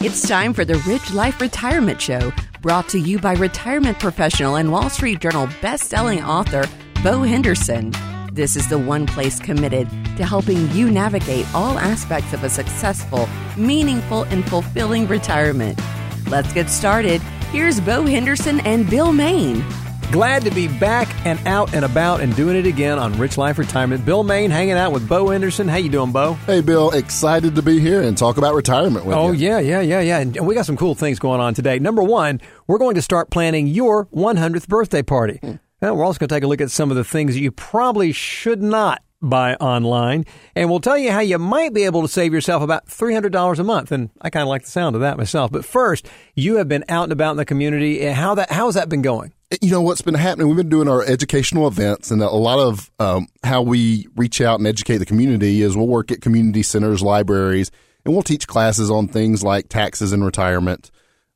It's time for the Rich Life Retirement Show, brought to you by retirement professional and Wall Street Journal best-selling author Bo Henderson. This is the one place committed to helping you navigate all aspects of a successful, meaningful, and fulfilling retirement. Let's get started. Here's Bo Henderson and Bill Main. Glad to be back and out and about and doing it again on Rich Life Retirement. Bill Main hanging out with Bo Henderson. How you doing, Bo? Hey, Bill. Excited to be here and talk about retirement with oh, you. Oh yeah, yeah, yeah, yeah. And we got some cool things going on today. Number one, we're going to start planning your 100th birthday party. Hmm. And we're also going to take a look at some of the things that you probably should not buy online. And we'll tell you how you might be able to save yourself about $300 a month. And I kind of like the sound of that myself. But first, you have been out and about in the community. And how that how has that been going? You know what's been happening? We've been doing our educational events, and a lot of um, how we reach out and educate the community is we'll work at community centers, libraries, and we'll teach classes on things like taxes and retirement.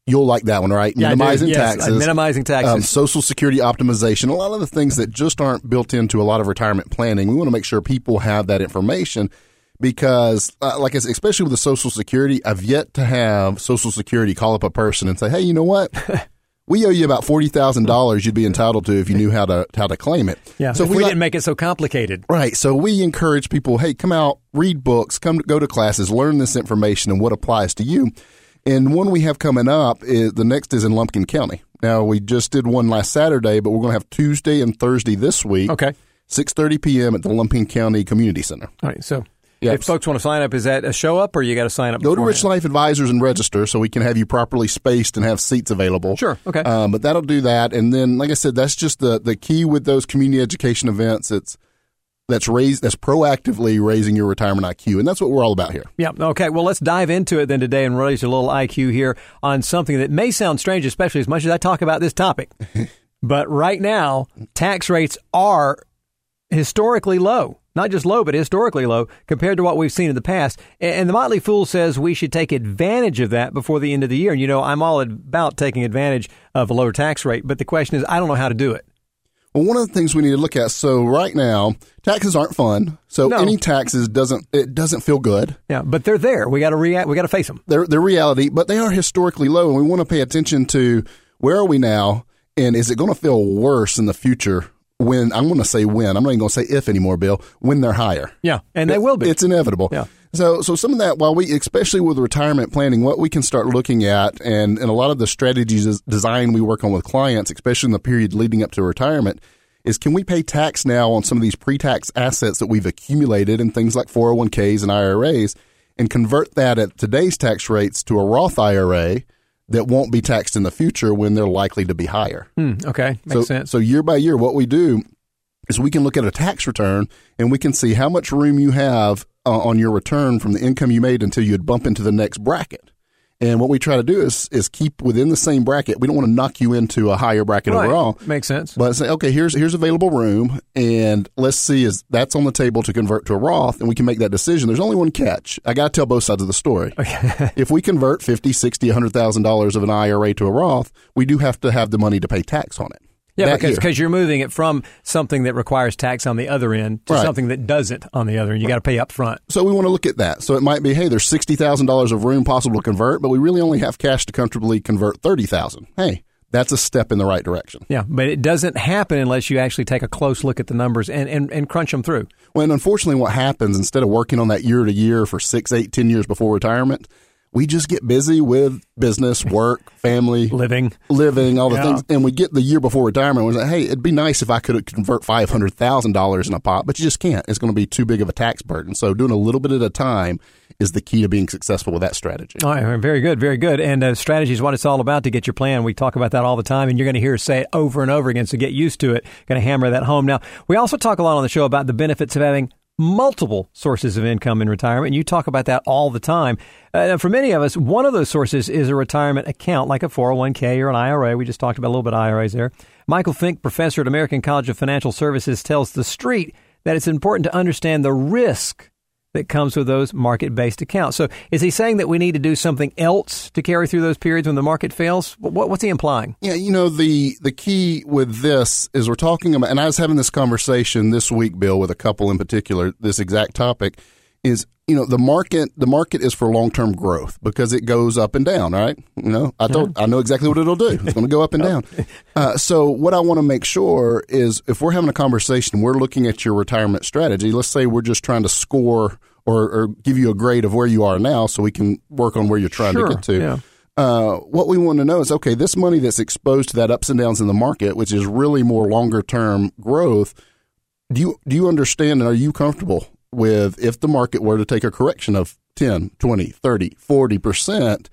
You'll like that one, right? Yeah, minimizing Yes, taxes, minimizing taxes. um, Social Security optimization, a lot of the things that just aren't built into a lot of retirement planning. We want to make sure people have that information because, uh, like I said, especially with the Social Security, I've yet to have Social Security call up a person and say, "Hey, you know what?" We owe you about forty thousand dollars. You'd be entitled to if you knew how to how to claim it. Yeah, So if we, we like- didn't make it so complicated. Right. So we encourage people, hey, come out, read books, come go to classes, learn this information and what applies to you. And one we have coming up is the next is in Lumpkin County. Now we just did one last Saturday, but we're going to have Tuesday and Thursday this week. Okay. 6:30 p.m. at the Lumpkin County Community Center. All right. So Yeah. if folks want to sign up, is that a show up or you got to sign up? Go to? Rich Life Advisors and register so we can have you properly spaced and have seats available. Sure. Okay. Um, but that'll do that. And then, like I said, that's just the the key with those community education events. It's that's raised that's proactively raising your retirement IQ, and that's what we're all about here. Yeah. Okay. Well, let's dive into it then today and raise a little IQ here on something that may sound strange, especially as much as I talk about this topic. but right now, tax rates are historically low. Not just low, but historically low compared to what we've seen in the past. And the Motley Fool says we should take advantage of that before the end of the year. And you know, I'm all about taking advantage of a lower tax rate, but the question is, I don't know how to do it. Well, one of the things we need to look at. So right now, taxes aren't fun. So No. any taxes doesn't it doesn't feel good. Yeah, but they're there. We got to react. We got to face them. They're they're reality, but they are historically low, and we want to pay attention to where are we now, and is it going to feel worse in the future? When I'm going to say when, I'm not even going to say if anymore, Bill. When they're higher. Yeah, and they will be. It's inevitable. Yeah. So, so some of that, while we, especially with retirement planning, what we can start looking at, and, and a lot of the strategies is design we work on with clients, especially in the period leading up to retirement, is can we pay tax now on some of these pre-tax assets that we've accumulated in things like 401ks and IRAs, and convert that at today's tax rates to a Roth IRA that won't be taxed in the future when they're likely to be higher. Hmm, okay, makes so, sense. So year by year, what we do is we can look at a tax return and we can see how much room you have uh, on your return from the income you made until you'd bump into the next bracket. And what we try to do is is keep within the same bracket. We don't want to knock you into a higher bracket Right. overall. Makes sense. But say, okay, here's here's available room, and let's see is that's on the table to convert to a Roth, and we can make that decision. There's only one catch. I got to tell both sides of the story. if we convert 50, 60, 100,000 dollars of an IRA to a Roth, we do have to have the money to pay tax on it. Yeah, that because because you're moving it from something that requires tax on the other end to Right. something that doesn't on the other end. You got to pay up front. So we want to look at that. So it might be, hey, there's sixty thousand dollars of room possible to convert, but we really only have cash to comfortably convert thirty thousand. Hey, that's a step in the right direction. Yeah, but it doesn't happen unless you actually take a close look at the numbers and, and, and crunch them through. Well, and unfortunately, what happens instead of working on that year to year for six, eight, ten years before retirement, we just get busy with business, work, family, Living. living, all the Yeah. things, and we get the year before retirement. We're like, hey, it'd be nice if I could convert five hundred thousand dollars in a pot, but you just can't. It's going to be too big of a tax burden. So doing a little bit at a time is the key to being successful with that strategy. All right, very good, very good. And uh, strategy is what it's all about to get your plan. We talk about that all the time, and you're going to hear us say it over and over again. So get used to it. Going to hammer that home. Now, we also talk a lot on the show about the benefits of having multiple sources of income in retirement. And you talk about that all the time. Uh, for many of us, one of those sources is a retirement account, like a 401k or an IRA. We just talked about a little bit of IRAs there. Michael Finke, professor at American College of Financial Services, tells the street that it's important to understand the risk that comes with those market based accounts. So, is he saying that we need to do something else to carry through those periods when the market fails? What, what's he implying? Yeah, you know the the key with this is we're talking about, and I was having this conversation this week, Bill, with a couple in particular. This exact topic is you know the market the market is for long term growth because it goes up and down right? You know i told i know exactly what it'll do. It's going to go up and down. Uh, so what i want to make sure is if we're having a conversation we're looking at your retirement strategy. Let's say we're just trying to score or, or give you a grade of where you are now so we can work on where you're trying Sure, to get to. yeah. uh, what we want to know is okay this money that's exposed to that ups and downs in the market which is really more longer term growth do you do you understand and are you comfortable with if the market were to take a correction of 10 20 30 40%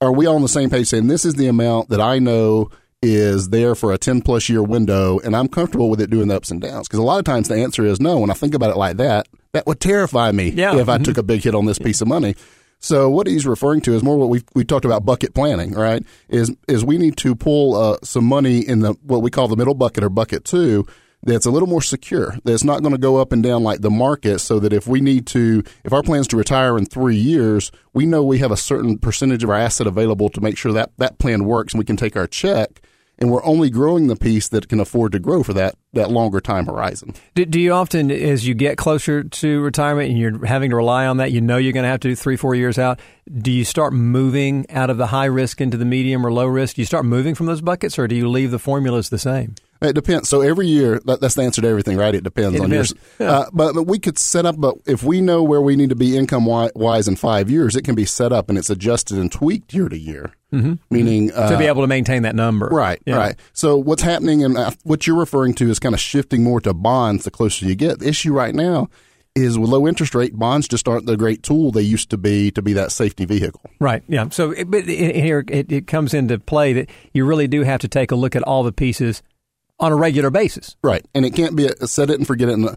are we all on the same page saying this is the amount that i know is there for a 10 plus year window and i'm comfortable with it doing the ups and downs? Because a lot of times the answer is no. When i think about it like that that would terrify me Yeah. if i took a big hit on this piece of money. So what he's referring to is more what we we talked about bucket planning, right? Is is we need to pull uh, some money in the what we call the middle bucket or bucket two that's a little more secure. That's not going to go up and down like the market. So that if we need to, if our plan is to retire in three years, we know we have a certain percentage of our asset available to make sure that that plan works and we can take our check. And we're only growing the piece that can afford to grow for that that longer time horizon. Do, do you often, as you get closer to retirement and you're having to rely on that, you know you're going to have to do three, four years out, do you start moving out of the high risk into the medium or low risk? Do you start moving from those buckets or do you leave the formulas the same? It depends. So every year, that, that's the answer to everything, right? It depends It on depends. yours. Uh, but, but we could set up, but if we know where we need to be income wise in five years, it can be set up and it's adjusted and tweaked year to year. Mm-hmm. Meaning, uh, to be able to maintain that number. Right, Yeah. right. So what's happening and uh, what you're referring to is kind of shifting more to bonds the closer you get. The issue right now is with low interest rate, bonds just aren't the great tool they used to be to be that safety vehicle. Right. Yeah. So, it, but it, here it, it comes into play that you really do have to take a look at all the pieces on a regular basis. Right. And it can't be a set it and forget it. And uh,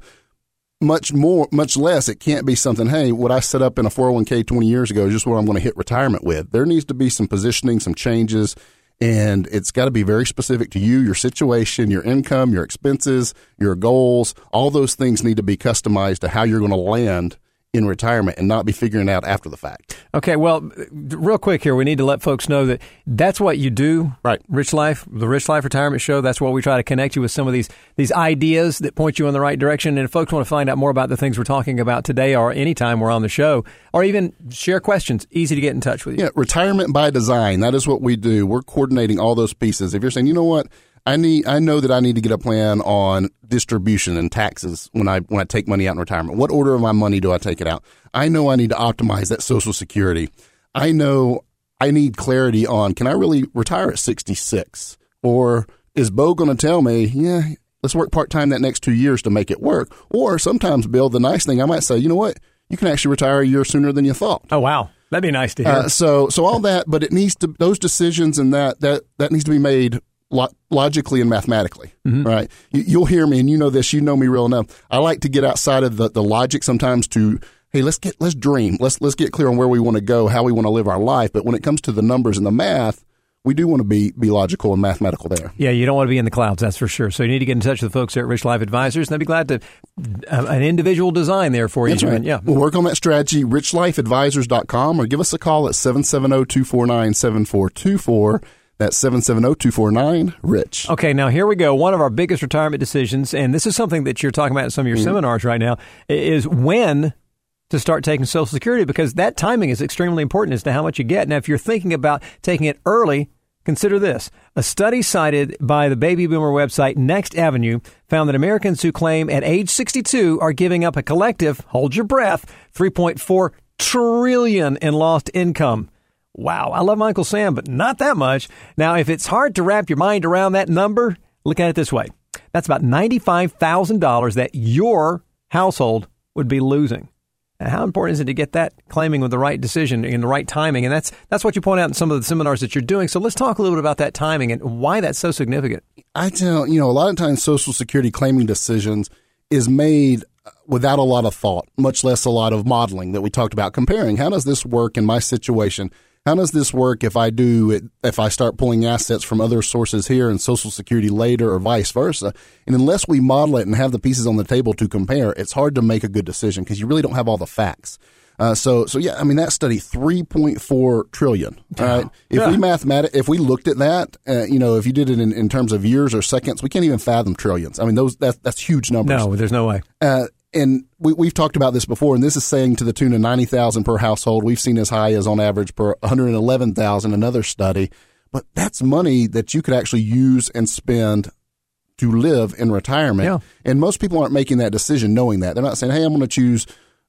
much more, much less, it can't be something, hey, what I set up in a 401k 20 years ago is just what I'm going to hit retirement with. There needs to be some positioning, some changes, and it's got to be very specific to you, your situation, your income, your expenses, your goals. All those things need to be customized to how you're going to land in retirement and not be figuring out after the fact. Okay, well, real quick here, we need to let folks know that that's what you do. Right. Rich Life, the Rich Life Retirement Show. That's where we try to connect you with some of these these ideas that point you in the right direction. And if folks want to find out more about the things we're talking about today, or anytime we're on the show, or even share questions, easy to get in touch with you. Yeah, retirement by design. That is what we do. We're coordinating all those pieces. If you're saying, you know what, I need, I know that I need to get a plan on distribution and taxes when I when I take money out in retirement. What order of my money do I take it out? I know I need to optimize that Social Security. I know I need clarity on can I really retire at 66 or is Bo going to tell me, yeah, let's work part time that next two years to make it work? Or sometimes, Bill, the nice thing I might say, you know what, you can actually retire a year sooner than you thought. Oh wow, that'd be nice to hear. Uh, so so all that, but it needs to those decisions and that that that needs to be made lo- logically and mathematically, right? You, you'll hear me, and you know this. You know me real enough. I like to get outside of the, the logic sometimes to. Hey, let's get let's dream. Let's let's get clear on where we want to go, how we want to live our life. But when it comes to the numbers and the math, we do want to be be logical and mathematical there. Yeah, you don't want to be in the clouds, that's for sure. So you need to get in touch with the folks there at Rich Life Advisors, and they'd be glad to uh, an individual design there for you. That's right. Yeah. We'll work on that strategy, richlifeadvisors.com, or give us a call at 770-249-7424. That's 770-249-RICH. Okay, now here we go. One of our biggest retirement decisions, and this is something that you're talking about in some of your Mm-hmm. seminars right now, is when to start taking Social Security because that timing is extremely important as to how much you get. Now, if you're thinking about taking it early, consider this. A study cited by the baby boomer website Next Avenue found that Americans who claim at age 62 are giving up a collective, hold your breath, 3.4 trillion in lost income. Wow, I love my Uncle Sam, but not that much. Now, if it's hard to wrap your mind around that number, look at it this way. That's about $95,000 that your household would be losing. And how important is it to get that claiming with the right decision in the right timing? And that's that's what you point out in some of the seminars that you're doing. So let's talk a little bit about that timing and why that's so significant. I tell you know a lot of times Social Security claiming decisions is made without a lot of thought, much less a lot of modeling that we talked about comparing. How does this work in my situation? How does this work if I do it, if I start pulling assets from other sources here and Social Security later or vice versa? And unless we model it and have the pieces on the table to compare, it's hard to make a good decision because you really don't have all the facts. Uh, so, so yeah, I mean that study, three point four trillion. All right, if Yeah. we mathematic, if we looked at that, uh, you know, if you did it in, in terms of years or seconds, we can't even fathom trillions. I mean, those that's that's huge numbers. No, there's no way. Uh, and we, we've talked about this before, and this is saying to the tune of ninety thousand per household. We've seen as high as on average per one hundred eleven thousand. Another study, but that's money that you could actually use and spend to live in retirement. Yeah. And most people aren't making that decision knowing that. They're not saying, "Hey, I'm going to choose."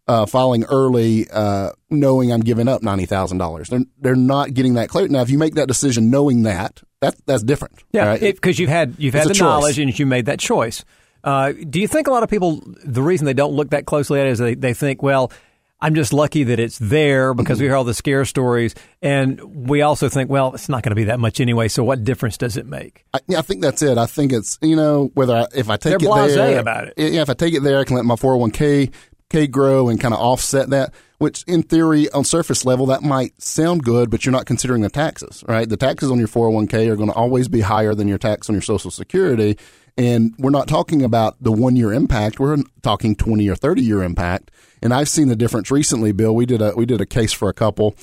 Uh, filing early, uh, knowing I'm giving up ninety thousand dollars. They're they're not getting that clear. Now, if you make that decision knowing that, that that's different. Yeah, right? because you've had you've It's had the knowledge and you made that choice. Uh, do you think a lot of people the reason they don't look that closely at it is they, they think, well, I'm just lucky that it's there because we hear all the scare stories, and we also think, well, it's not going to be that much anyway. So what difference does it make? I, yeah, I think that's it. I think it's you know whether I, if I take They're it there, about it. Yeah, if I take it there, I can let my 401k k grow and kind of offset that. Which in theory, on surface level, that might sound good, but you're not considering the taxes, right? The taxes on your 401k are going to always be higher than your tax on your Social Security. And we're not talking about the one year impact. We're talking 20 or 30 year impact. And I've seen the difference recently, Bill. We did a, we did a case for a couple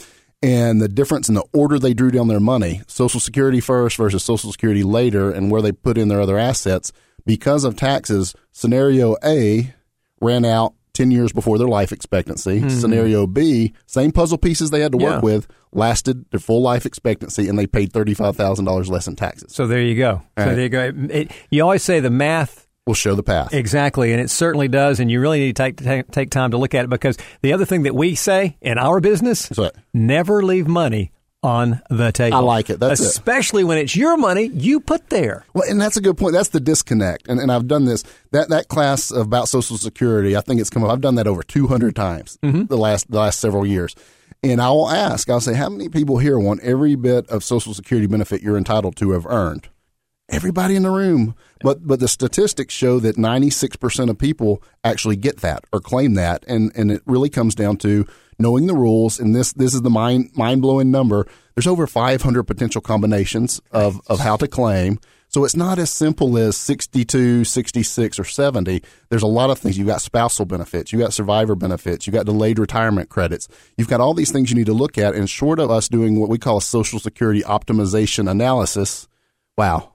and the difference in the order they drew down their money, Social Security first versus Social Security later, and where they put in their other assets because of taxes. Scenario A ran out 10 years before their life expectancy. Scenario B, same puzzle pieces they had to Hmm. Yeah. work with, lasted their full life expectancy, and they paid $35,000 less in taxes. So there you go. so right. there you go. It, it- you always say the math We'll show the path. Exactly, and it certainly does. And you really need to take, take take time to look at it because the other thing that we say in our business: never leave money on the table. I like it. That's it. especially when it's your money you put there. Well, and that's a good point. That's the disconnect. And, and I've done this. That that class about Social Security, I think it's come up. I've done that over 200 times mm-hmm. the last the last several years. And I will ask, I'll say, how many people here want every bit of Social Security benefit you're entitled to have earned? Everybody in the room. But but the statistics show that 96% of people actually get that or claim that. And, and it really comes down to knowing the rules. And this this is the mind mind blowing number. There's over 500 potential combinations of, of how to claim. So it's not as simple as 62, 66, or 70. There's a lot of things. You've got spousal benefits, you've got survivor benefits, you've got delayed retirement credits. You've got all these things you need to look at. And short of us doing what we call a Social Security optimization analysis, wow.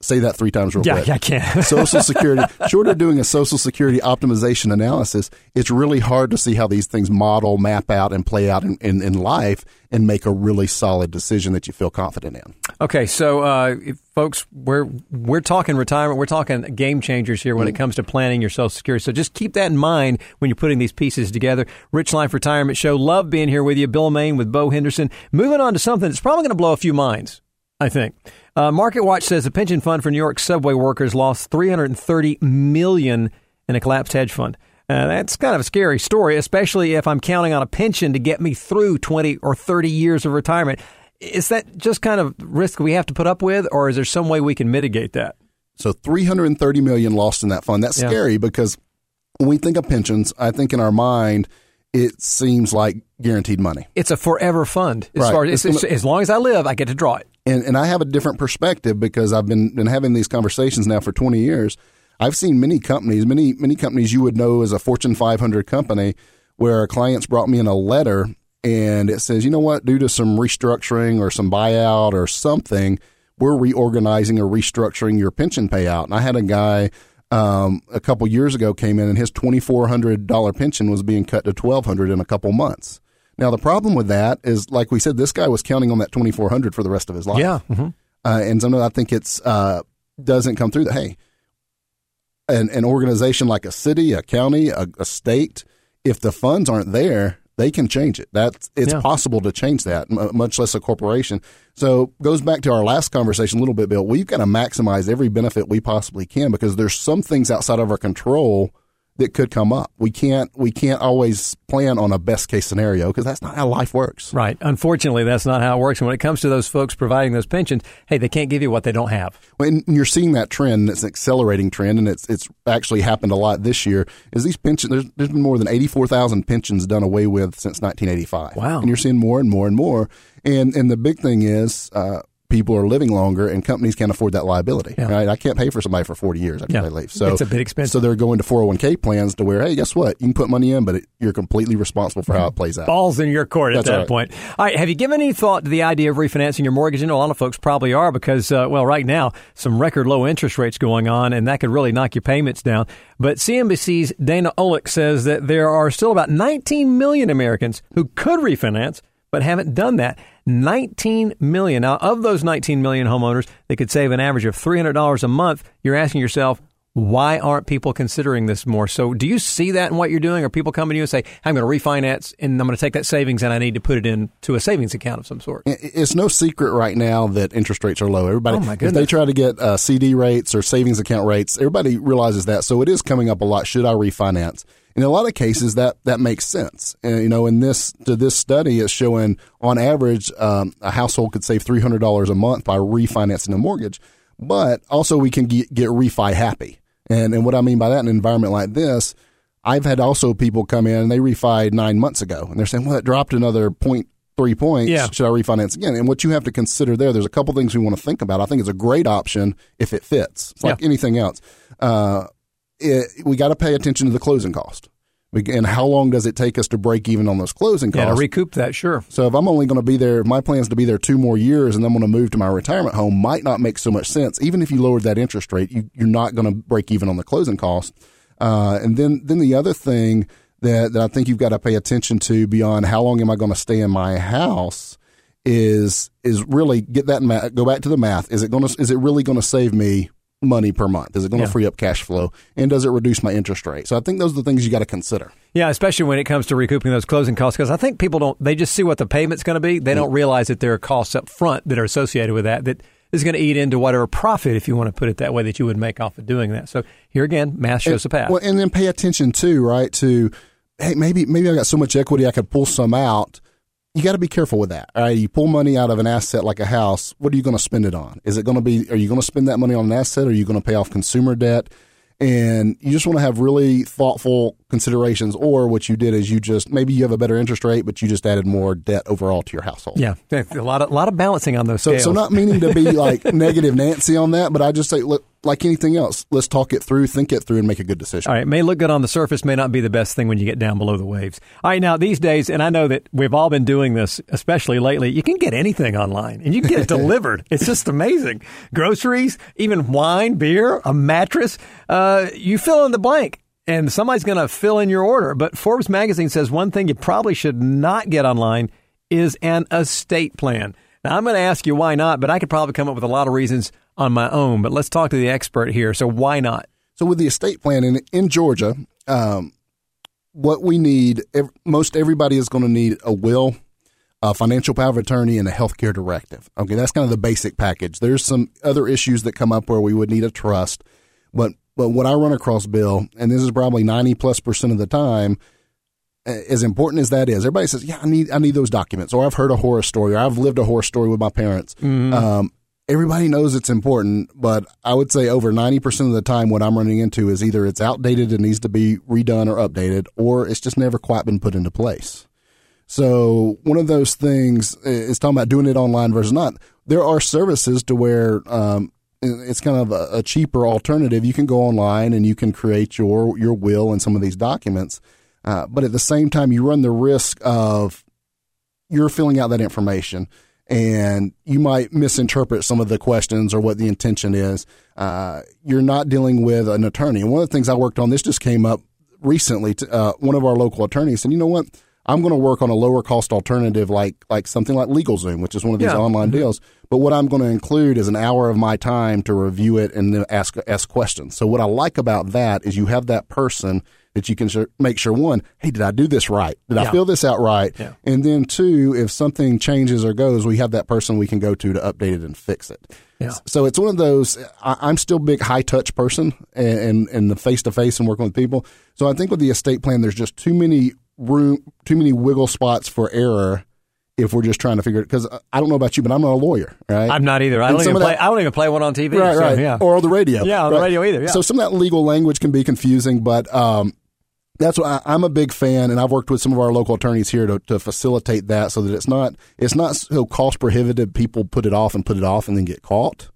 Say that three times real Yeah, quick. yeah, I can. Social Security, short of doing a Social Security optimization analysis, it's really hard to see how these things model, map out, and play out in, in, in life and make a really solid decision that you feel confident in. Okay, so uh, folks, we're we're talking retirement. We're talking game changers here when it comes to planning your Social Security. So just keep that in mind when you're putting these pieces together. Rich Life Retirement Show. Love being here with you, Bill Main with Bo Henderson. Moving on to something that's probably going to blow a few minds. I think. Uh, Market Watch says the pension fund for New York subway workers lost 330 million in a collapsed hedge fund. Uh, that's kind of a scary story, especially if I'm counting on a pension to get me through 20 or 30 years of retirement. Is that just kind of risk we have to put up with, or is there some way we can mitigate that? So 330 million lost in that fund. That's Yeah. scary because when we think of pensions, I think in our mind it seems like guaranteed money. It's a forever fund. As, Right. far as, it's- gonna- as long as I live, I get to draw it. And and I have a different perspective because I've been been having these conversations now for 20 years. I've seen many companies, many many companies you would know as a Fortune 500 company where a clients brought me in a letter and it says, "You know what, due to some restructuring or some buyout or something, we're reorganizing or restructuring your pension payout." And I had a guy um, a couple years ago came in and his twenty four hundred dollar pension was being cut to twelve hundred in a couple months. Now the problem with that is, like we said, this guy was counting on that twenty four hundred for the rest of his life. Yeah. mhm. uh, and sometimes I think it's uh, doesn't come through that. Hey, an an organization like a city, a county, a, a state, if the funds aren't there, they can change it. That's it's Yeah. possible to change that, m- much less a corporation. So goes back to our last conversation a little bit, Bill. We've got to maximize every benefit we possibly can because there's some things outside of our control that could come up. We can't we can't always plan on a best case scenario because that's not how life works. Right. Unfortunately, that's not how it works. And when it comes to those folks providing those pensions, hey, they can't give you what they don't have. And you're seeing that trend. It's an accelerating trend, and it's it's actually happened a lot this year. Is these pensions? There's, there's been more than eighty four thousand pensions done away with since 1985. Wow. And you're seeing more and more and more. And and the big thing is, uh, people are living longer, and companies can't afford that liability. Yeah. Right? I can't pay for somebody for forty years after Yeah. they leave. So It's a bit expensive. So they're going to four hundred one k plans to where, hey, guess what? You can put money in, but it, you're completely responsible for how it plays out. balls in your court at That's that right. point. All right, have you given any thought to the idea of refinancing your mortgage? You know, a lot of folks probably are because, uh, well, right now some record low interest rates going on, and that could really knock your payments down. But CNBC's Diana Olick says that there are still about 19 million Americans who could refinance but haven't done that. 19 million. Now, of those 19 million homeowners, they could save an average of $300 a month. You're asking yourself, why aren't people considering this more? So, do you see that in what you're doing? Are people coming to you and say, I'm going to refinance and I'm going to take that savings and I need to put it into a savings account of some sort? It's no secret right now that interest rates are low. Everybody, Oh, if they try to get uh, CD rates or savings account rates, everybody realizes that. So it is coming up a lot. Should I refinance? In a lot of cases, that that makes sense. And, you know, in this to this study, it's showing on average um, a household could save three hundred dollars a month by refinancing a mortgage. But also, we can get, get refi happy. And and what I mean by that, in an environment like this, I've had also people come in and they refied nine months ago, and they're saying, "Well, it dropped another point three points. Yeah. Should I refinance again?" And what you have to consider there, there's a couple things we want to think about. I think it's a great option if it fits. It's like Yeah. anything else. Uh, it, we got to pay attention to the closing cost. And how long does it take us to break even on those closing Yeah, to costs? recoup that, sure. So if I'm only going to be there, my plan is to be there two more years, and then I'm going to move to my retirement home, might not make so much sense. Even if you lowered that interest rate, you, you're not going to break even on the closing cost. Uh, and then then the other thing that that I think you've got to pay attention to beyond how long am I going to stay in my house is is really get that math, go back to the math. Is it going to is it really going to save me money per month? Is it going to Yeah. free up cash flow? And does it reduce my interest rate? So I think those are the things you got to consider. Yeah, especially when it comes to recouping those closing costs, because I think people don't, they just see what the payment's going to be. They don't mm. realize that there are costs up front that are associated with that that is going to eat into whatever profit, if you want to put it that way, that you would make off of doing that. So here again, math shows a path. Well, and then pay attention too, right? To hey, maybe maybe I got so much equity I could pull some out. You got to be careful with that. All right, you pull money out of an asset like a house. What are you going to spend it on? Is it going to be? Are you going to spend that money on an asset? Or are you going to pay off consumer debt? And you just want to have really thoughtful considerations. Or what you did is you just maybe you have a better interest rate, but you just added more debt overall to your household. yeah, a lot of, a lot of balancing on those So, scales. so not meaning to be like negative Nancy on that, but I just say, look, like anything else, let's talk it through, think it through, and make a good decision. All right, it may look good on the surface, may not be the best thing when you get down below the waves. All right, now these days, and I know that we've all been doing this, especially lately, you can get anything online and you can get it delivered. It's just amazing. Groceries, even wine, beer, a mattress, uh, you fill in the blank. And somebody's going to fill in your order. But Forbes magazine says one thing you probably should not get online is an estate plan. Now, I'm going to ask you why not, but I could probably come up with a lot of reasons on my own. But let's talk to the expert here. So, why not? So with the estate plan in, in Georgia, um, what we need, ev- most everybody is going to need a will, a financial power of attorney, and a healthcare directive. Okay, that's kind of the basic package. There's some other issues that come up where we would need a trust, but but what I run across, Bill, and this is probably ninety plus percent of the time, as important as that is, everybody says, "Yeah, I need I need those documents," or I've heard a horror story, or I've lived a horror story with my parents. Um, everybody knows it's important, but I would say over 90% of the time, what I'm running into is either it's outdated and needs to be redone or updated, or it's just never quite been put into place. So one of those things is talking about doing it online versus not. There are services to where um, it's kind of a, a cheaper alternative. You can go online and you can create your your will and some of these documents, uh, but at the same time, you run the risk of you're filling out that information and you might misinterpret some of the questions or what the intention is. Uh, you're not dealing with an attorney. And one of the things I worked on, this just came up recently. To, uh, one of our local attorneys said, "You know what? I'm going to work on a lower cost alternative, like like something like LegalZoom, which is one of these Yeah. online deals. But what I'm going to include is an hour of my time to review it and then ask ask questions. So what I like about that is you have that person that you can make sure one, hey, did I do this right? Did I fill this out right? Yeah. And then two, if something changes or goes, we have that person we can go to to update it and fix it. Yeah. So it's one of those. I, I'm still a big high touch person and and, and the face to face and working with people. So I think with the estate plan, there's just too many room, too many wiggle spots for error. If we're just trying to figure it, because I don't know about you, but I'm not a lawyer, right? I'm not either. I don't even play. that- I don't even play one on TV. right, so, right, Yeah. or on the radio. Yeah, on the radio either, yeah. So some of that legal language can be confusing, but um, that's why I'm a big fan, and I've worked with some of our local attorneys here to, to facilitate that, so that it's not it's not so cost prohibitive. People put it off and put it off and then get caught.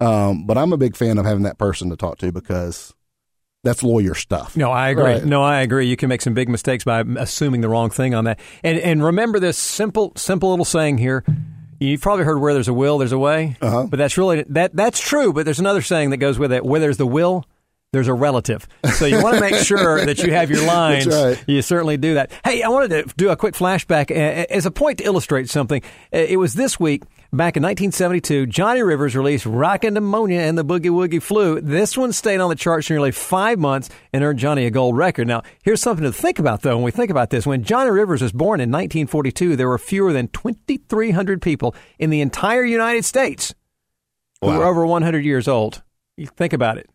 Um, but I'm a big fan of having that person to talk to because that's lawyer stuff. No, I agree. Right. No, I agree. You can make some big mistakes by assuming the wrong thing on that. And and remember this simple simple little saying here. You've probably heard where there's a will, there's a way. Uh-huh. But that's really that that's true. But there's another saying that goes with it. Where there's the will, there's a relative. So you want to make sure that you have your lines. right. You certainly do that. Hey, I wanted to do a quick flashback as a point to illustrate something. Uh, It was this week. Back in 1972, Johnny Rivers released Rockin' Pneumonia and the Boogie Woogie Flu. This one stayed on the charts for nearly five months and earned Johnny a gold record. Now, here's something to think about, though, when we think about this. When Johnny Rivers was born in 1942, there were fewer than 2,300 people in the entire United States who were over 100 years old. You think about it.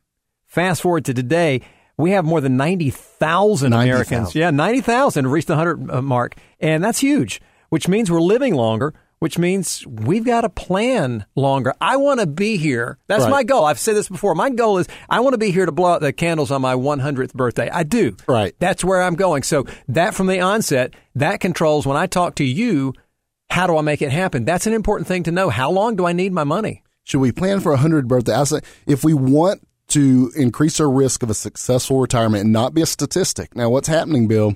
Fast forward to today, we have more than 90,000 Americans. 90,000. Yeah, 90,000 reached the 100 uh, mark. And that's huge, which means we're living longer, which means we've got to plan longer. I want to be here. That's Right. my goal. I've said this before. My goal is I want to be here to blow out the candles on my 100th birthday. I do. Right. That's where I'm going. So that from the onset, that controls when I talk to you, how do I make it happen? That's an important thing to know. How long do I need my money? Should we plan for a hundred birthday? I say if we want to increase our risk of a successful retirement and not be a statistic. Now, what's happening, Bill,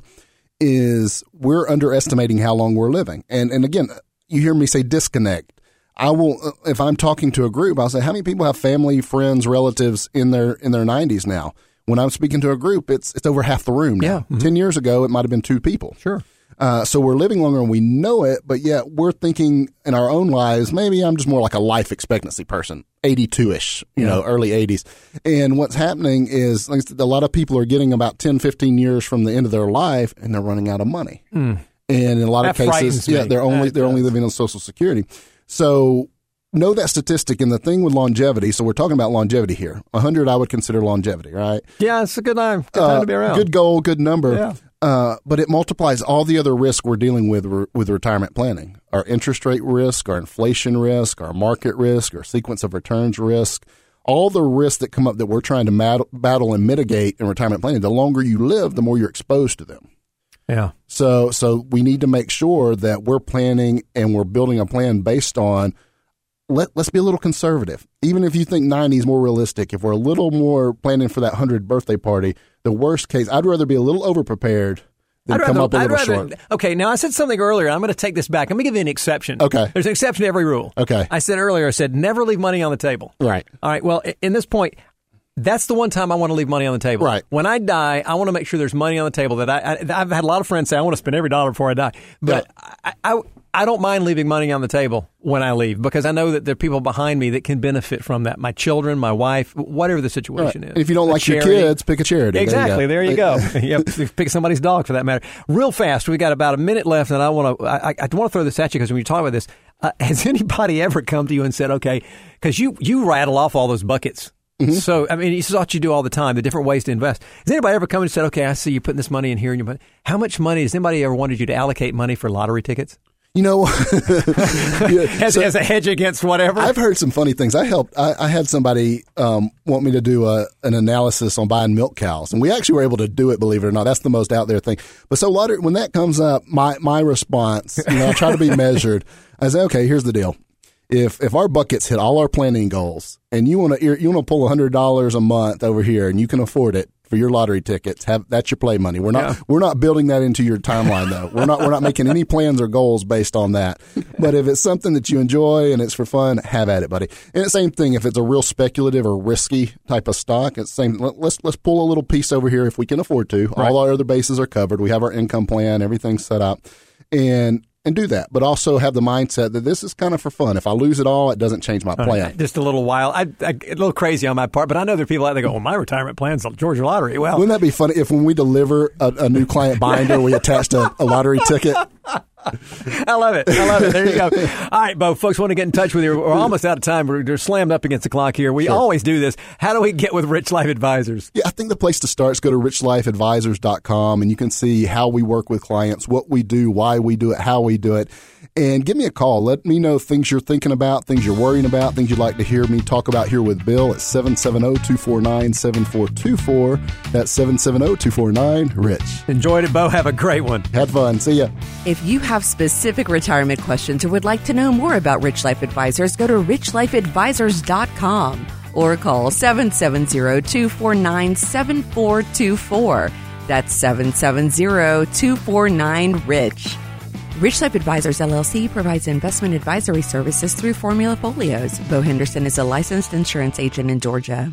is we're underestimating how long we're living. And and again, you hear me say disconnect. I will if I'm talking to a group, I'll say how many people have family, friends, relatives in their in their 90s now. When I'm speaking to a group, it's it's over half the room now. Yeah. 10 years ago, it might have been two people. Sure. Uh, so we're living longer and we know it, but yet we're thinking in our own lives, maybe I'm just more like a life expectancy person, 82 ish, you know, early 80s. And what's happening is like said, a lot of people are getting about 10, 15 years from the end of their life and they're running out of money. And in a lot That of cases, yeah, me. they're only, That they're only living on social security. So know that statistic and the thing with longevity. So we're talking about longevity here. 100 I would consider longevity, right? Yeah, it's a good time. Good time Uh, to be around. Good goal, good number. Yeah. Uh, but it multiplies all the other risk we're dealing with re- with retirement planning: our interest rate risk, our inflation risk, our market risk, our sequence of returns risk. All the risks that come up that we're trying to mat- battle and mitigate in retirement planning. The longer you live, the more you're exposed to them. Yeah. So, so we need to make sure that we're planning and we're building a plan based on. Let, let's be a little conservative. Even if you think 90 is more realistic, if we're a little more planning for that 100 birthday party, the worst case, I'd rather be a little overprepared than I'd come rather- up a I'd little rather- short. Okay, now I said something earlier. I'm going to take this back. Let me give you an exception. Okay. There's an exception to every rule. Okay. I said earlier, I said never leave money on the table. Right. All right. Well, in this point, that's the one time I want to leave money on the table. Right. When I die, I want to make sure there's money on the table that I, I I've had a lot of friends say I want to spend every dollar before I die, but I, I I don't mind leaving money on the table when I leave because I know that there are people behind me that can benefit from that. My children, my wife, whatever the Right. situation is. If you don't A like your kids, pick a charity. Exactly. There you go. go. yep. Pick somebody's dog for that matter. Real fast. We got about a minute left, and I want to. I, I want to throw this at you because when you talk about this, uh, has anybody ever come to you and said, "Okay," because you you rattle off all those buckets. Mm-hmm. So I mean, it's what you do all the time. The different ways to invest. Has anybody ever come and said, "Okay, I see you putting this money in here, and you put how much money?" Has anybody ever wanted you to allocate money for lottery tickets You know, yeah, as, so- as a hedge against whatever? I've heard some funny things. I helped. I, I had somebody um, want me to do a, an analysis on buying milk cows, and we actually were able to do it. Believe it or not, that's the most out there thing. But so, when that comes up, my my response, you know, I try to be measured. I say, okay, here's the deal. If if our buckets hit all our planning goals, and you want to you want to pull hundred dollars a month over here, and you can afford it for your lottery tickets, have that's your play money. We're not Yeah. we're not building that into your timeline though. We're not we're not making any plans or goals based on that. But if it's something that you enjoy and it's for fun, have at it, buddy. And the same thing if it's a real speculative or risky type of stock, it's same. let- Let's let's pull a little piece over here if we can afford to. All our other bases are covered. We have our income plan, everything's set up, and and do that. But also have the mindset that this is kind of for fun. If I lose it all, it doesn't change my plan. Just a little while. I, I, a little crazy on my part, but I know there are people out there go, "Well, my retirement plan's the Georgia Lottery." Well, Wouldn't that be funny if when we deliver a, a new client binder, we attached a, a lottery ticket? I love it. I love it. There you go. All right, Bo, folks want to get in touch with you. We're almost out of time. We're, we're slammed up against the clock here. We always do this. How do we get with Rich Life Advisors? Yeah, I think the place to start is go to richlifeadvisors.com and you can see how we work with clients, what we do, why we do it, how we do it. And give me a call. Let me know things you're thinking about, things you're worrying about, things you'd like to hear me talk about here with Bill at 770-249-7424. That's 770-249-RICH. Enjoyed it, Bo. Have a great one. Had fun. See ya. If you have specific retirement questions or would like to know more about Rich Life Advisors, go to richlifeadvisors.com or call 770-249-7424. That's 770-249-RICH. Rich Life Advisors LLC provides investment advisory services through Formula Folios. Bo Henderson is a licensed insurance agent in Georgia.